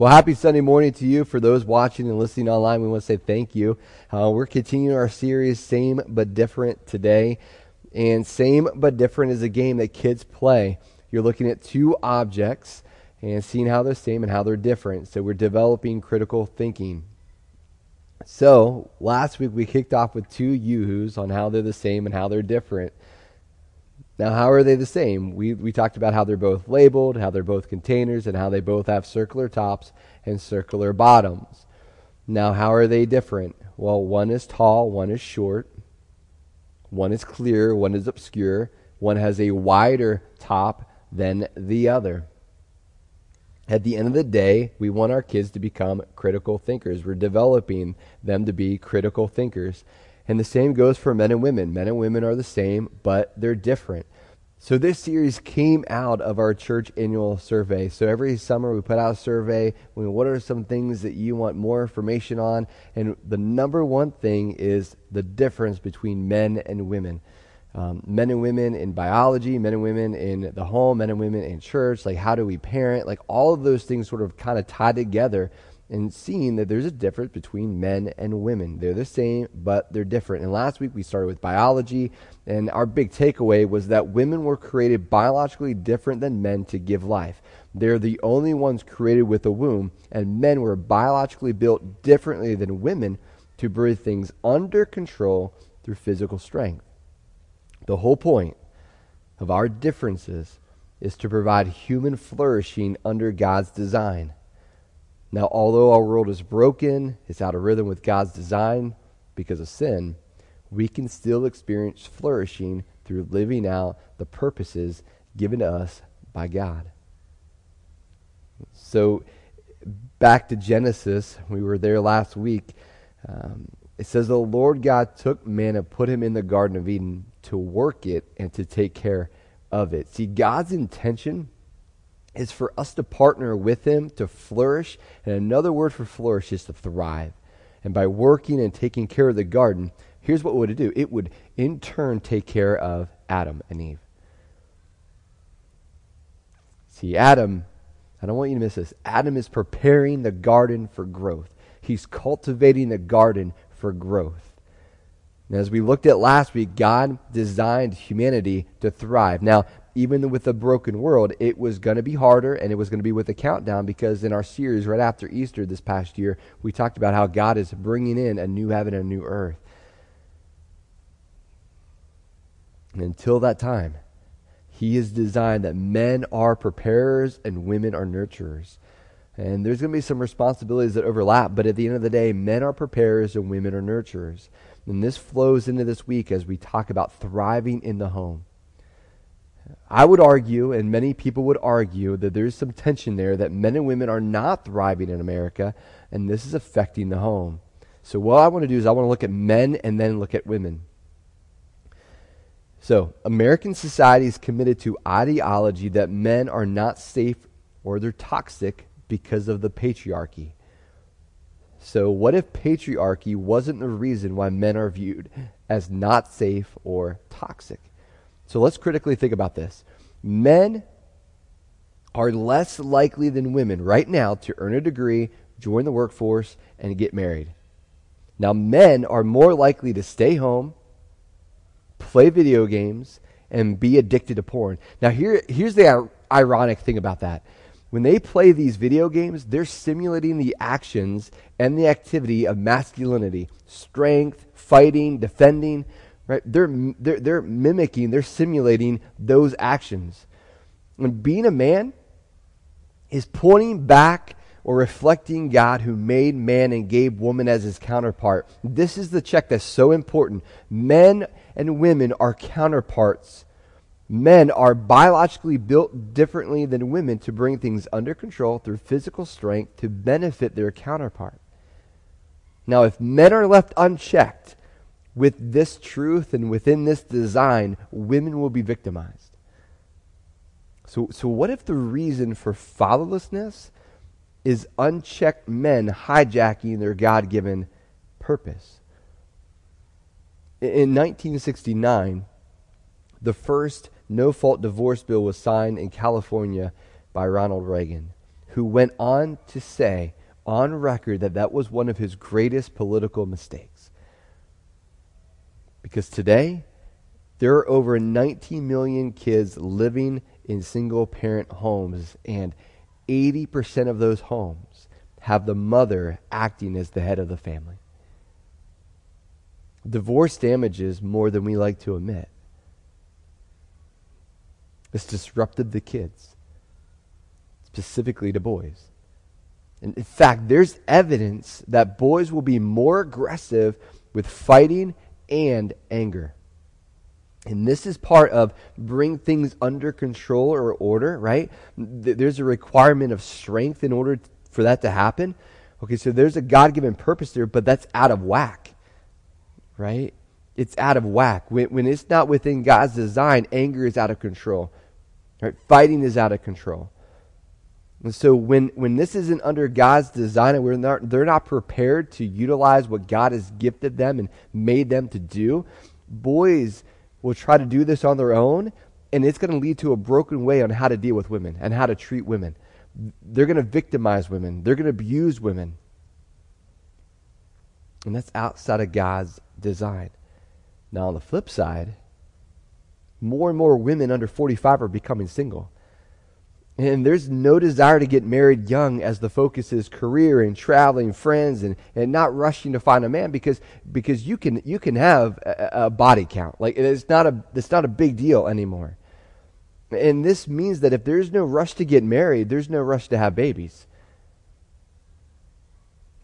Well, happy Sunday morning to you. For those watching and listening online, we want to say thank you. Uh, we're continuing our series, Same But Different, today. And Same But Different is a game that kids play. You're looking at two objects and seeing how they're same and how they're different. So we're developing critical thinking. So last week we kicked off with two yoo-hoos on how they're the same and how they're different. Now, how are they the same? We, we talked about how they're both labeled, how they're both containers, and how they both have circular tops and circular bottoms. Now, how are they different? Well, one is tall, one is short. One is clear, one is obscure. One has a wider top than the other. At the end of the day, we want our kids to become critical thinkers. We're developing them to be critical thinkers. And the same goes for men and women. Men and women are the same, but they're different. So this series came out of our church annual survey. So every summer we put out a survey. what are some things that you want more information on? And the number one thing is the difference between men and women. Um, men and women in biology, men and women in the home, men and women in church. Like how do we parent? Like all of those things sort of kind of tie together and seeing that there's a difference between men and women. They're the same, but they're different. And last week we started with biology, and our big takeaway was that women were created biologically different than men to give life. They're the only ones created with a womb, and men were biologically built differently than women to bring things under control through physical strength. The whole point of our differences is to provide human flourishing under God's design. Now, although our world is broken, it's out of rhythm with God's design because of sin, we can still experience flourishing through living out the purposes given to us by God. So, back to Genesis, we were there last week. Um, it says, The Lord God took man and put him in the Garden of Eden to work it and to take care of it. See, God's intention is for us to partner with Him to flourish. And another word for flourish is to thrive. And by working and taking care of the garden, here's what would it do it would in turn take care of Adam and Eve. See, Adam, I don't want you to miss this. Adam is preparing the garden for growth, he's cultivating the garden for growth. And as we looked at last week, God designed humanity to thrive. Now, even with a broken world, it was going to be harder and it was going to be with a countdown because in our series right after Easter this past year, we talked about how God is bringing in a new heaven and a new earth. And until that time, He has designed that men are preparers and women are nurturers. And there's going to be some responsibilities that overlap, but at the end of the day, men are preparers and women are nurturers. And this flows into this week as we talk about thriving in the home. I would argue, and many people would argue, that there's some tension there that men and women are not thriving in America, and this is affecting the home. So, what I want to do is I want to look at men and then look at women. So, American society is committed to ideology that men are not safe or they're toxic because of the patriarchy. So, what if patriarchy wasn't the reason why men are viewed as not safe or toxic? So let's critically think about this. Men are less likely than women right now to earn a degree, join the workforce, and get married. Now, men are more likely to stay home, play video games, and be addicted to porn. Now, here, here's the ironic thing about that. When they play these video games, they're simulating the actions and the activity of masculinity strength, fighting, defending. Right? They're, they're, they're mimicking, they're simulating those actions. And being a man is pointing back or reflecting God who made man and gave woman as his counterpart. This is the check that's so important. Men and women are counterparts. Men are biologically built differently than women to bring things under control through physical strength to benefit their counterpart. Now, if men are left unchecked, with this truth and within this design, women will be victimized. So, so what if the reason for fatherlessness is unchecked men hijacking their God given purpose? In 1969, the first no fault divorce bill was signed in California by Ronald Reagan who went on to say on record that that was one of his greatest political mistakes. Because today, there are over 19 million kids living in single parent homes, and 80% of those homes have the mother acting as the head of the family. Divorce damages more than we like to admit. It's disrupted the kids, specifically to boys. And in fact, there's evidence that boys will be more aggressive with fighting and anger. And this is part of bring things under control or order, right? There's a requirement of strength in order for that to happen. Okay, so there's a God given purpose there, but that's out of whack, right? It's out of whack. When, when it's not within God's design, anger is out of control, right? Fighting is out of control. And so when, when this isn't under God's design and we're not, they're not prepared to utilize what God has gifted them and made them to do, boys will try to do this on their own, and it's going to lead to a broken way on how to deal with women and how to treat women. They're going to victimize women, they're going to abuse women. And that's outside of God's design. Now, on the flip side, more and more women under 45 are becoming single. And there's no desire to get married young as the focus is career and traveling, friends, and, and not rushing to find a man because, because you, can, you can have a, a body count. Like it's not, a, it's not a big deal anymore. And this means that if there's no rush to get married, there's no rush to have babies.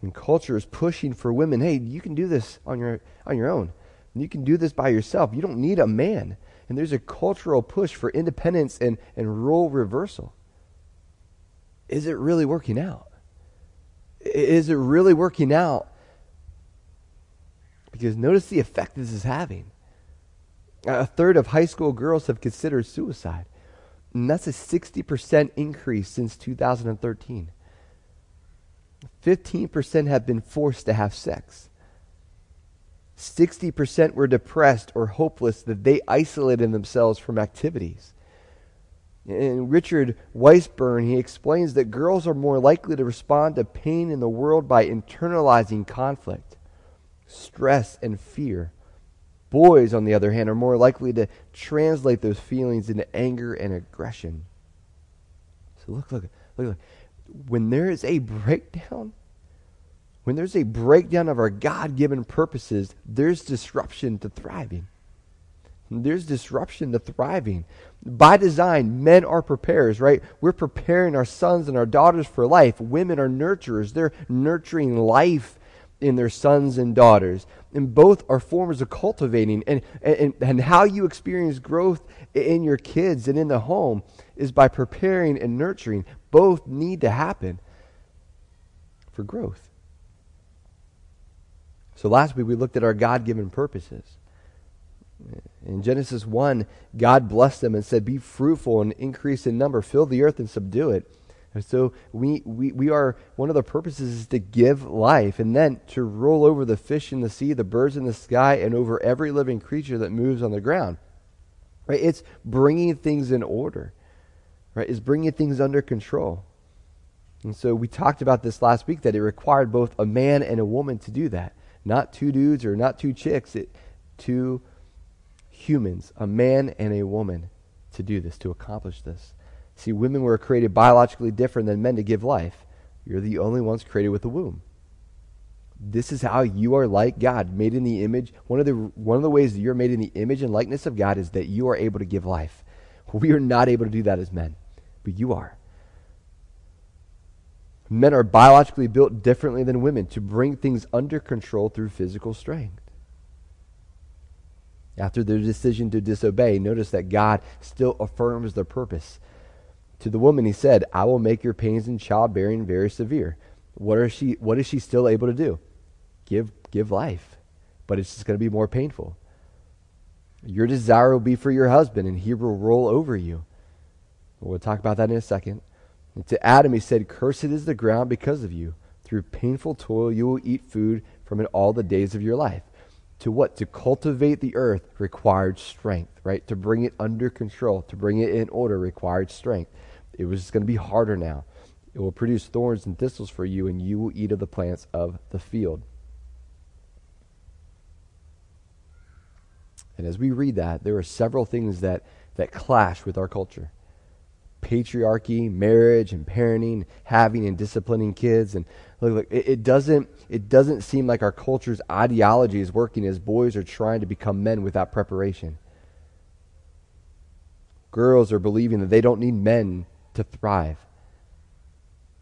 And culture is pushing for women, hey, you can do this on your, on your own. You can do this by yourself. You don't need a man. And there's a cultural push for independence and, and role reversal is it really working out? Is it really working out? Because notice the effect this is having. A third of high school girls have considered suicide. And that's a 60% increase since 2013. 15% have been forced to have sex. 60% were depressed or hopeless that they isolated themselves from activities. In Richard Weissbourd, he explains that girls are more likely to respond to pain in the world by internalizing conflict, stress, and fear. Boys, on the other hand, are more likely to translate those feelings into anger and aggression. So look, look, look, look. When there is a breakdown, when there's a breakdown of our God given purposes, there's disruption to thriving. There's disruption to thriving. By design, men are preparers, right? We're preparing our sons and our daughters for life. Women are nurturers. They're nurturing life in their sons and daughters. And both are forms of cultivating. And, and, and how you experience growth in your kids and in the home is by preparing and nurturing. Both need to happen for growth. So last week we looked at our God given purposes. In Genesis 1, God blessed them and said, Be fruitful and increase in number, fill the earth and subdue it. And so we, we, we are, one of the purposes is to give life and then to rule over the fish in the sea, the birds in the sky, and over every living creature that moves on the ground. Right? It's bringing things in order. Right? It's bringing things under control. And so we talked about this last week that it required both a man and a woman to do that. Not two dudes or not two chicks. It, two humans, a man and a woman, to do this, to accomplish this. See, women were created biologically different than men to give life. You're the only ones created with a womb. This is how you are like God, made in the image. One of the one of the ways that you're made in the image and likeness of God is that you are able to give life. We are not able to do that as men, but you are. Men are biologically built differently than women to bring things under control through physical strength. After their decision to disobey, notice that God still affirms their purpose. To the woman, he said, I will make your pains in childbearing very severe. What, are she, what is she still able to do? Give, give life. But it's just going to be more painful. Your desire will be for your husband, and he will rule over you. We'll talk about that in a second. And to Adam, he said, Cursed is the ground because of you. Through painful toil, you will eat food from it all the days of your life to what? To cultivate the earth required strength, right? To bring it under control, to bring it in order required strength. It was going to be harder now. It will produce thorns and thistles for you, and you will eat of the plants of the field. And as we read that, there are several things that, that clash with our culture patriarchy, marriage, and parenting, having and disciplining kids. And look, look it, it, doesn't, it doesn't seem like our culture's ideology is working as boys are trying to become men without preparation. Girls are believing that they don't need men to thrive.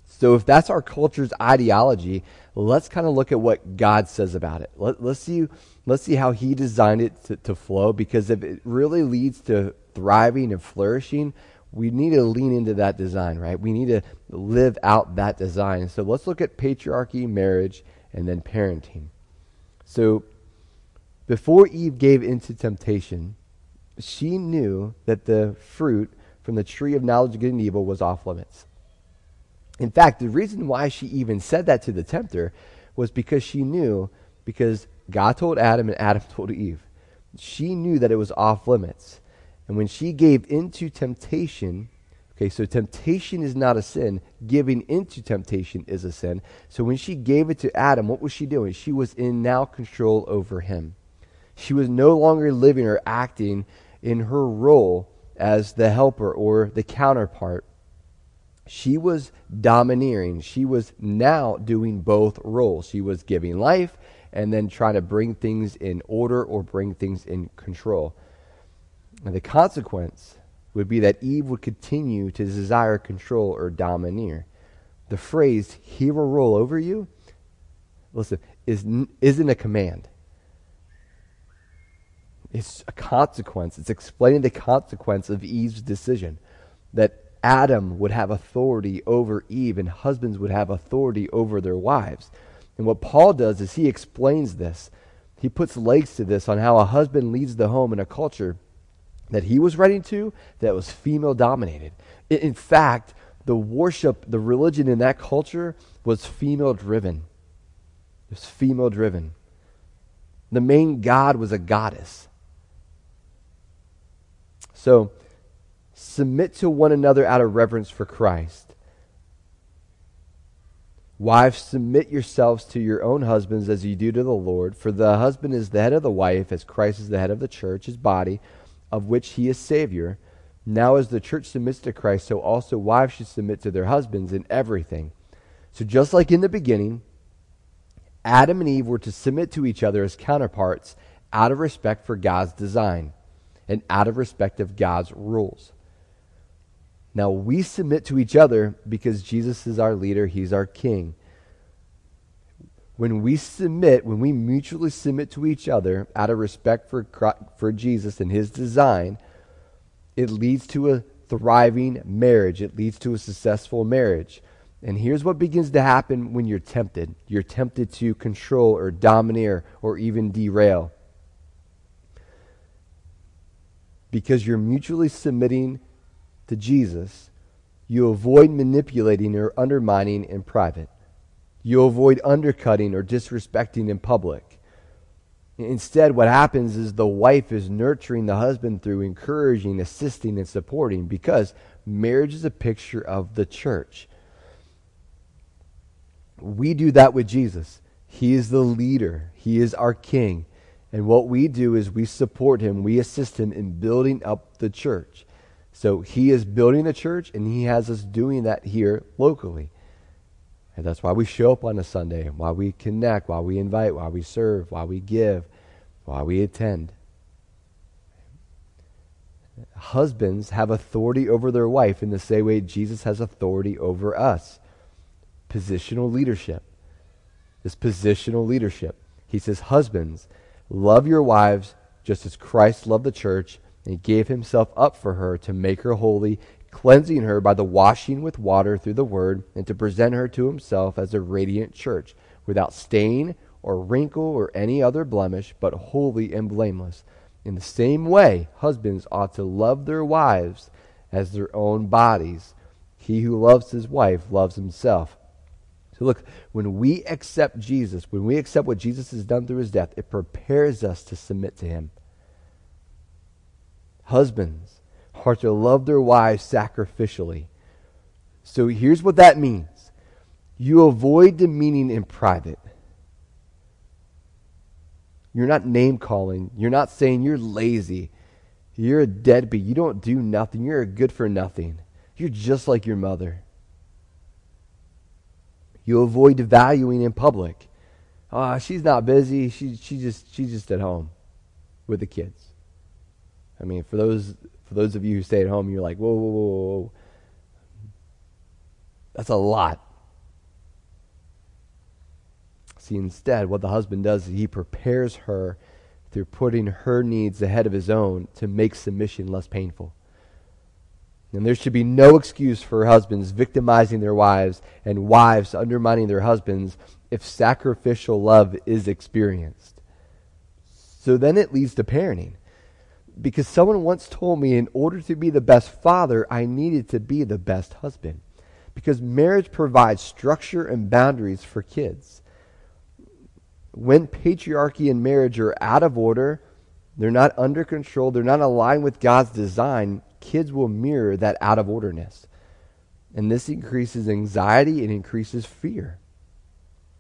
So, if that's our culture's ideology, let's kind of look at what God says about it. Let, us see, let's see how He designed it to, to flow, because if it really leads to thriving and flourishing, we need to lean into that design, right? We need to live out that design. So, let's look at patriarchy, marriage, and then parenting. So, before Eve gave into temptation, she knew that the fruit from the tree of knowledge of good and evil was off limits. In fact, the reason why she even said that to the tempter was because she knew, because God told Adam and Adam told Eve. She knew that it was off limits. And when she gave into temptation, okay, so temptation is not a sin, giving into temptation is a sin. So when she gave it to Adam, what was she doing? She was in now control over him. She was no longer living or acting in her role as the helper or the counterpart she was domineering. She was now doing both roles. She was giving life and then trying to bring things in order or bring things in control. And the consequence would be that Eve would continue to desire control or domineer. The phrase, he will rule over you, listen, is, isn't a command. It's a consequence. It's explaining the consequence of Eve's decision. That Adam would have authority over Eve and husbands would have authority over their wives. And what Paul does is he explains this. He puts legs to this on how a husband leads the home in a culture that he was writing to that was female dominated. In fact, the worship, the religion in that culture was female driven. It was female driven. The main god was a goddess. So, Submit to one another out of reverence for Christ. Wives, submit yourselves to your own husbands as you do to the Lord, for the husband is the head of the wife, as Christ is the head of the church, his body, of which he is Savior. Now, as the church submits to Christ, so also wives should submit to their husbands in everything. So, just like in the beginning, Adam and Eve were to submit to each other as counterparts out of respect for God's design and out of respect of God's rules. Now we submit to each other because Jesus is our leader, he's our king. When we submit, when we mutually submit to each other out of respect for, for Jesus and his design, it leads to a thriving marriage. It leads to a successful marriage. And here's what begins to happen when you're tempted you're tempted to control or domineer or even derail. Because you're mutually submitting to Jesus, you avoid manipulating or undermining in private. You avoid undercutting or disrespecting in public. Instead, what happens is the wife is nurturing the husband through encouraging, assisting, and supporting because marriage is a picture of the church. We do that with Jesus. He is the leader, He is our king. And what we do is we support Him, we assist Him in building up the church. So he is building a church, and he has us doing that here locally. And that's why we show up on a Sunday, why we connect, why we invite, why we serve, why we give, why we attend. Husbands have authority over their wife in the same way Jesus has authority over us. Positional leadership. This positional leadership. He says, Husbands, love your wives just as Christ loved the church and gave himself up for her to make her holy, cleansing her by the washing with water through the word, and to present her to himself as a radiant church, without stain or wrinkle or any other blemish, but holy and blameless. In the same way, husbands ought to love their wives as their own bodies. He who loves his wife loves himself. So, look, when we accept Jesus, when we accept what Jesus has done through his death, it prepares us to submit to him. Husbands are to love their wives sacrificially. So here's what that means you avoid demeaning in private. You're not name calling. You're not saying you're lazy. You're a deadbeat. You don't do nothing. You're a good for nothing. You're just like your mother. You avoid valuing in public. Ah, oh, she's not busy. She she just she's just at home with the kids. I mean, for those for those of you who stay at home, you're like, whoa, whoa, whoa, whoa, whoa. That's a lot. See, instead, what the husband does is he prepares her through putting her needs ahead of his own to make submission less painful. And there should be no excuse for husbands victimizing their wives and wives undermining their husbands if sacrificial love is experienced. So then it leads to parenting. Because someone once told me in order to be the best father, I needed to be the best husband. Because marriage provides structure and boundaries for kids when patriarchy and marriage are out of order, they're not under control, they're not aligned with God's design, kids will mirror that out of orderness. And this increases anxiety and increases fear.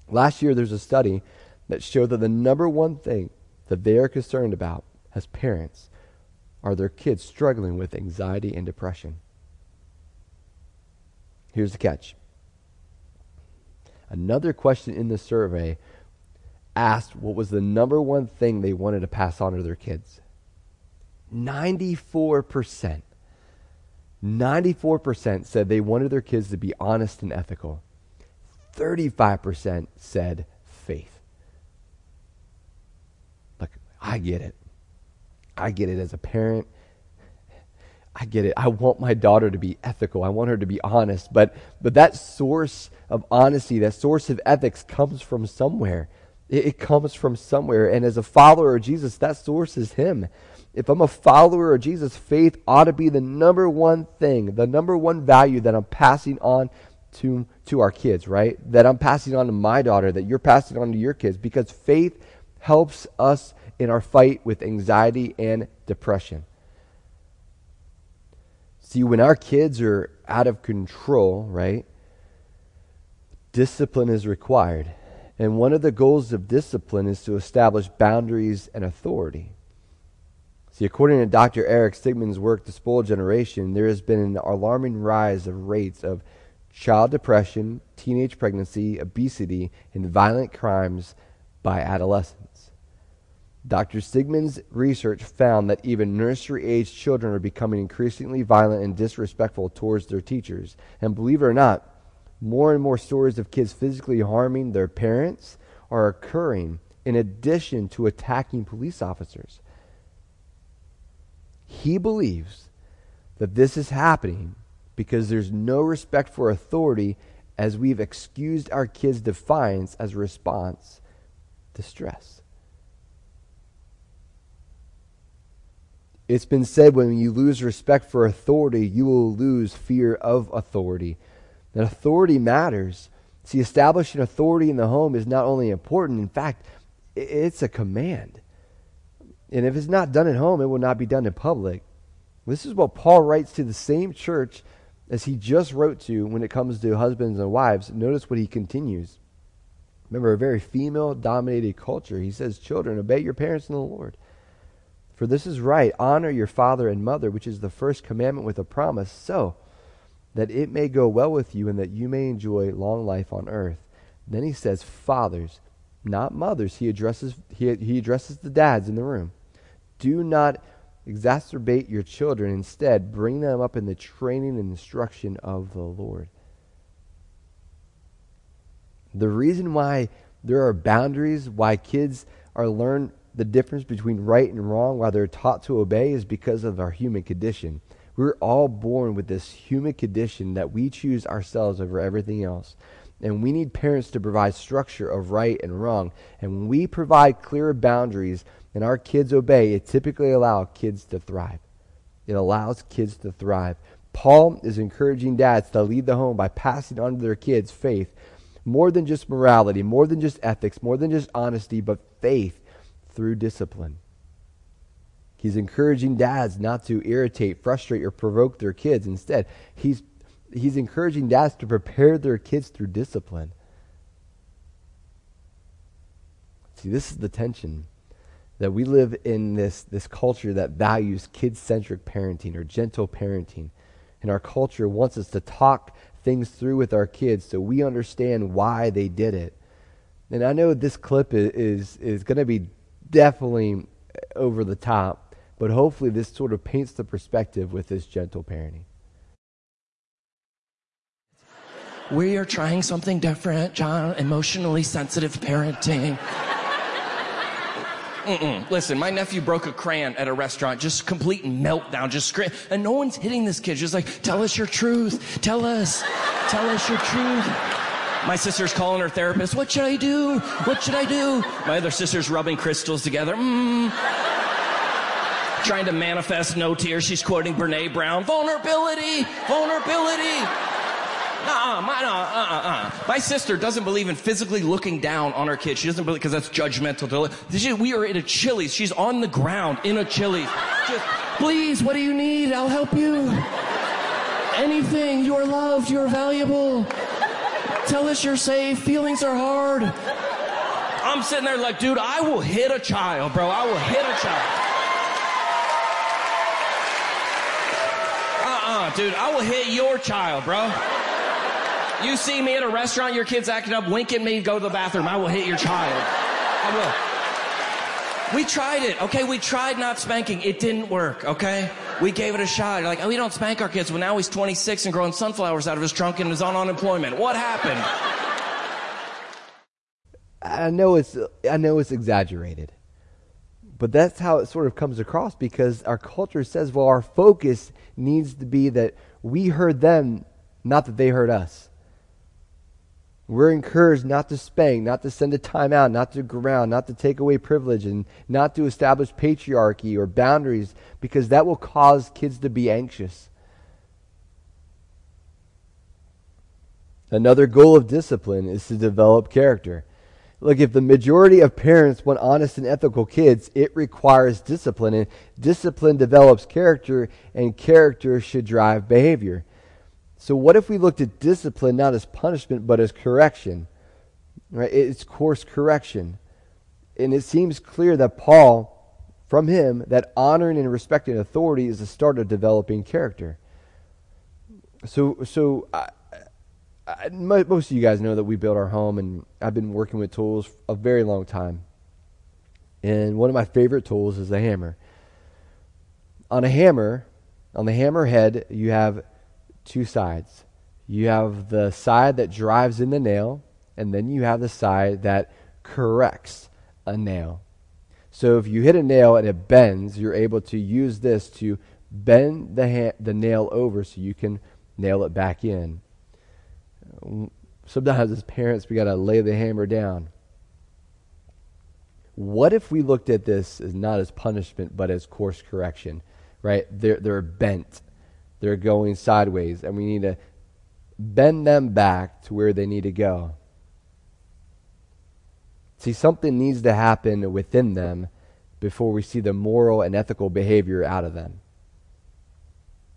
Last year, there's a study that showed that the number one thing that they are concerned about as parents are their kids struggling with anxiety and depression. Here's the catch. Another question in the survey asked what was the number one thing they wanted to pass on to their kids. 94%. 94% said they wanted their kids to be honest and ethical. 35% said faith. Look, I get it. I get it as a parent. I get it. I want my daughter to be ethical. I want her to be honest. But, but that source of honesty, that source of ethics comes from somewhere. It, it comes from somewhere. And as a follower of Jesus, that source is Him. If I'm a follower of Jesus, faith ought to be the number one thing, the number one value that I'm passing on to, to our kids, right? That I'm passing on to my daughter, that you're passing on to your kids, because faith helps us in our fight with anxiety and depression. See, when our kids are out of control, right, discipline is required. And one of the goals of discipline is to establish boundaries and authority. See, according to Dr. Aric Sigman's work, The Spoiled Generation, there has been an alarming rise of rates of child depression, teenage pregnancy, obesity, and violent crimes by adolescents. Dr. Sigman's research found that even nursery age children are becoming increasingly violent and disrespectful towards their teachers. And believe it or not, more and more stories of kids physically harming their parents are occurring in addition to attacking police officers. He believes that this is happening because there's no respect for authority as we've excused our kids' defiance as a response to stress. It's been said when you lose respect for authority, you will lose fear of authority that authority matters. See, establishing authority in the home is not only important, in fact, it's a command. And if it's not done at home, it will not be done in public. This is what Paul writes to the same church as he just wrote to when it comes to husbands and wives. Notice what he continues. Remember, a very female dominated culture. He says, Children, obey your parents in the Lord. For this is right. Honor your father and mother, which is the first commandment with a promise. So, that it may go well with you and that you may enjoy long life on earth. Then he says, Fathers, not mothers. He addresses, he, he addresses the dads in the room. Do not exacerbate your children. Instead, bring them up in the training and instruction of the Lord. The reason why there are boundaries, why kids are learn the difference between right and wrong, why they're taught to obey, is because of our human condition. We're all born with this human condition that we choose ourselves over everything else. And we need parents to provide structure of right and wrong. And when we provide clear boundaries and our kids obey, it typically allows kids to thrive. It allows kids to thrive. Paul is encouraging dads to lead the home by passing on to their kids faith, more than just morality, more than just ethics, more than just honesty, but faith through discipline. He's encouraging dads not to irritate, frustrate, or provoke their kids. Instead, he's he's encouraging dads to prepare their kids through discipline. See, this is the tension that we live in this, this culture that values kid centric parenting or gentle parenting. And our culture wants us to talk things through with our kids so we understand why they did it. And I know this clip is, is, is going to be definitely over the top, but hopefully this sort of paints the perspective with this gentle parenting. We are trying something different, John. Emotionally sensitive parenting. Mm-mm. Listen, my nephew broke a crayon at a restaurant, just complete meltdown, just scream, and no one's hitting this kid. Just like, tell us your truth, tell us, tell us your truth. My sister's calling her therapist. What should I do? What should I do? My other sister's rubbing crystals together. Mm. Trying to manifest no tears. She's quoting Brene Brown. Vulnerability, vulnerability. Uh-uh, my, uh, uh, uh. my sister doesn't believe in physically looking down on her kids. She doesn't believe because that's judgmental. To, we are in a Chili's. She's on the ground in a Chili's. Just, please, what do you need? I'll help you. Anything. You are loved. You are valuable. Tell us you're safe. Feelings are hard. I'm sitting there like, dude, I will hit a child, bro. I will hit a child. Uh-uh, dude, I will hit your child, bro. You see me at a restaurant, your kid's acting up, wink at me, go to the bathroom. I will hit your child. I will. We tried it, okay? We tried not spanking. It didn't work, okay? We gave it a shot. You're like, oh, we don't spank our kids. Well, now he's 26 and growing sunflowers out of his trunk and is on unemployment. What happened? I know it's I know it's exaggerated. But that's how it sort of comes across because our culture says, well, our focus needs to be that we heard them, not that they heard us. We're encouraged not to spank, not to send a timeout, not to ground, not to take away privilege, and not to establish patriarchy or boundaries because that will cause kids to be anxious. Another goal of discipline is to develop character. Look, if the majority of parents want honest and ethical kids, it requires discipline, and discipline develops character, and character should drive behavior. So, what if we looked at discipline not as punishment, but as correction? Right? It's course correction. And it seems clear that Paul, from him, that honoring and respecting authority is the start of developing character. So, so I, I, most of you guys know that we built our home, and I've been working with tools a very long time. And one of my favorite tools is the hammer. On a hammer, on the hammer head, you have two sides. You have the side that drives in the nail, and then you have the side that corrects a nail. So if you hit a nail and it bends, you're able to use this to bend the, ha- the nail over so you can nail it back in. Sometimes as parents, we got to lay the hammer down. What if we looked at this as not as punishment, but as course correction? Right? They're, they're bent they're going sideways, and we need to bend them back to where they need to go. See, something needs to happen within them before we see the moral and ethical behavior out of them.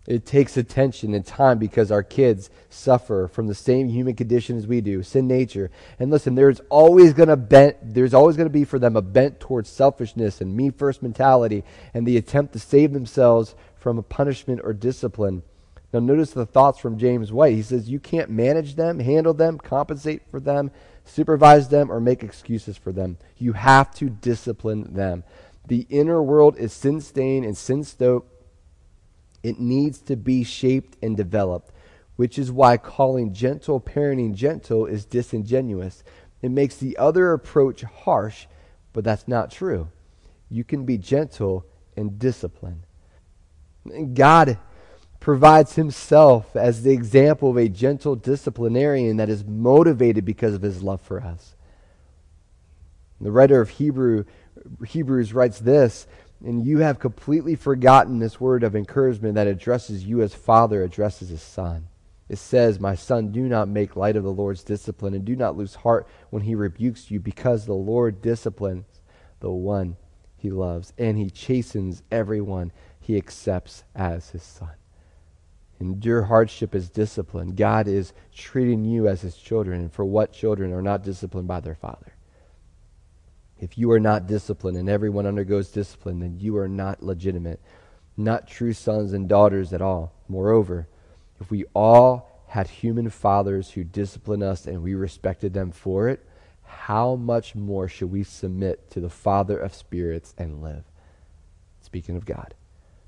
It takes attention and time because our kids suffer from the same human condition as we do, sin nature. And listen, there's always going to bent there's always going to be for them a bent towards selfishness and me first mentality and the attempt to save themselves from a punishment or discipline. Now, notice the thoughts from James White. He says, You can't manage them, handle them, compensate for them, supervise them, or make excuses for them. You have to discipline them. The inner world is sin stained and sin stoked. It needs to be shaped and developed, which is why calling gentle parenting gentle is disingenuous. It makes the other approach harsh, but that's not true. You can be gentle and disciplined. God provides himself as the example of a gentle disciplinarian that is motivated because of his love for us. The writer of Hebrew, Hebrews writes this, and you have completely forgotten this word of encouragement that addresses you as father addresses his son. It says, My son, do not make light of the Lord's discipline, and do not lose heart when he rebukes you, because the Lord disciplines the one he loves, and he chastens everyone he accepts as his son. Endure hardship as discipline. God is treating you as his children, and for what children are not disciplined by their father? If you are not disciplined and everyone undergoes discipline, then you are not legitimate, not true sons and daughters at all. Moreover, if we all had human fathers who disciplined us and we respected them for it, how much more should we submit to the Father of spirits and live? Speaking of God.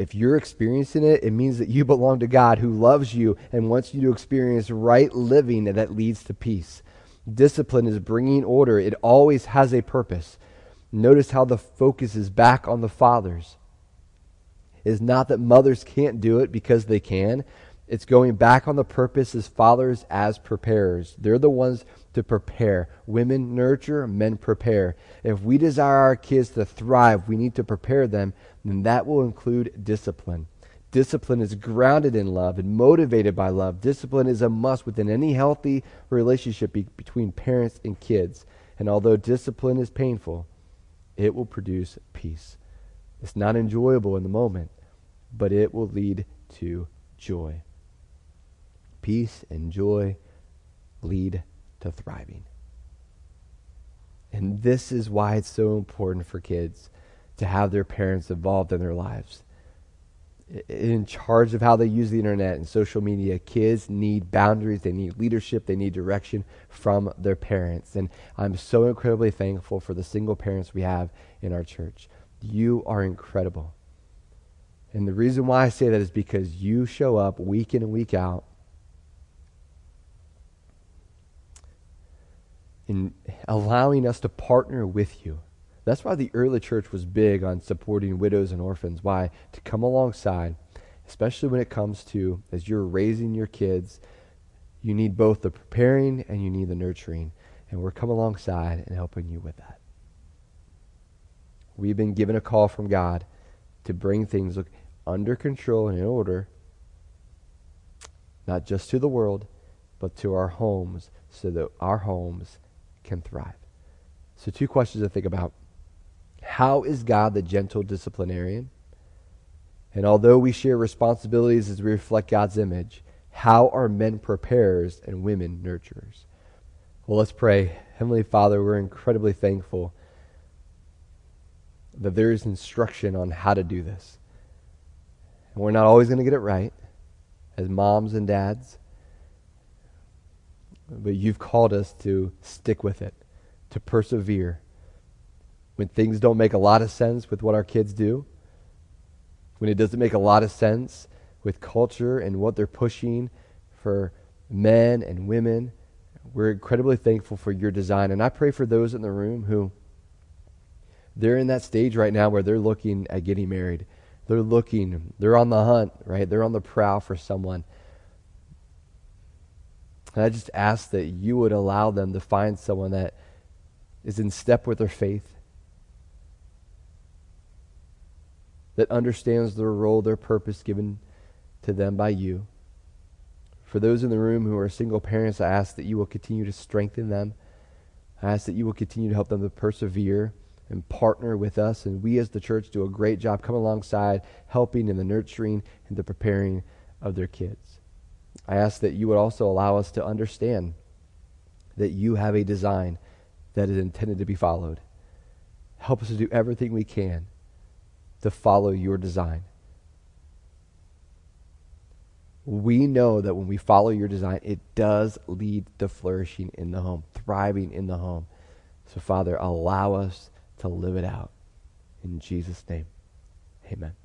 If you're experiencing it, it means that you belong to God who loves you and wants you to experience right living that leads to peace. Discipline is bringing order, it always has a purpose. Notice how the focus is back on the fathers. It's not that mothers can't do it because they can. It's going back on the purpose as fathers as preparers. They're the ones to prepare. Women nurture, men prepare. If we desire our kids to thrive, we need to prepare them, then that will include discipline. Discipline is grounded in love and motivated by love. Discipline is a must within any healthy relationship be- between parents and kids. And although discipline is painful, it will produce peace. It's not enjoyable in the moment, but it will lead to joy. Peace and joy lead to thriving. And this is why it's so important for kids to have their parents involved in their lives. In charge of how they use the internet and social media, kids need boundaries, they need leadership, they need direction from their parents. And I'm so incredibly thankful for the single parents we have in our church. You are incredible. And the reason why I say that is because you show up week in and week out in allowing us to partner with you. That's why the early church was big on supporting widows and orphans. Why? To come alongside, especially when it comes to as you're raising your kids, you need both the preparing and you need the nurturing. And we're coming alongside and helping you with that. We've been given a call from God to bring things under control and in order, not just to the world, but to our homes, so that our homes can thrive. So, two questions to think about. How is God the gentle disciplinarian? And although we share responsibilities as we reflect God's image, how are men preparers and women nurturers? Well, let's pray. Heavenly Father, we're incredibly thankful that there is instruction on how to do this. And we're not always going to get it right as moms and dads, but you've called us to stick with it, to persevere. When things don't make a lot of sense with what our kids do, when it doesn't make a lot of sense with culture and what they're pushing for men and women, we're incredibly thankful for your design. And I pray for those in the room who they're in that stage right now where they're looking at getting married. They're looking, they're on the hunt, right? They're on the prowl for someone. And I just ask that you would allow them to find someone that is in step with their faith, that understands their role, their purpose given to them by you. For those in the room who are single parents, I ask that you will continue to strengthen them. I ask that you will continue to help them to persevere and partner with us. And we as the church do a great job coming alongside, helping in the nurturing and the preparing of their kids. I ask that you would also allow us to understand that you have a design that is intended to be followed. Help us to do everything we can to follow your design. We know that when we follow your design, it does lead to flourishing in the home, thriving in the home. So, Father, allow us to live it out. In Jesus' name, amen.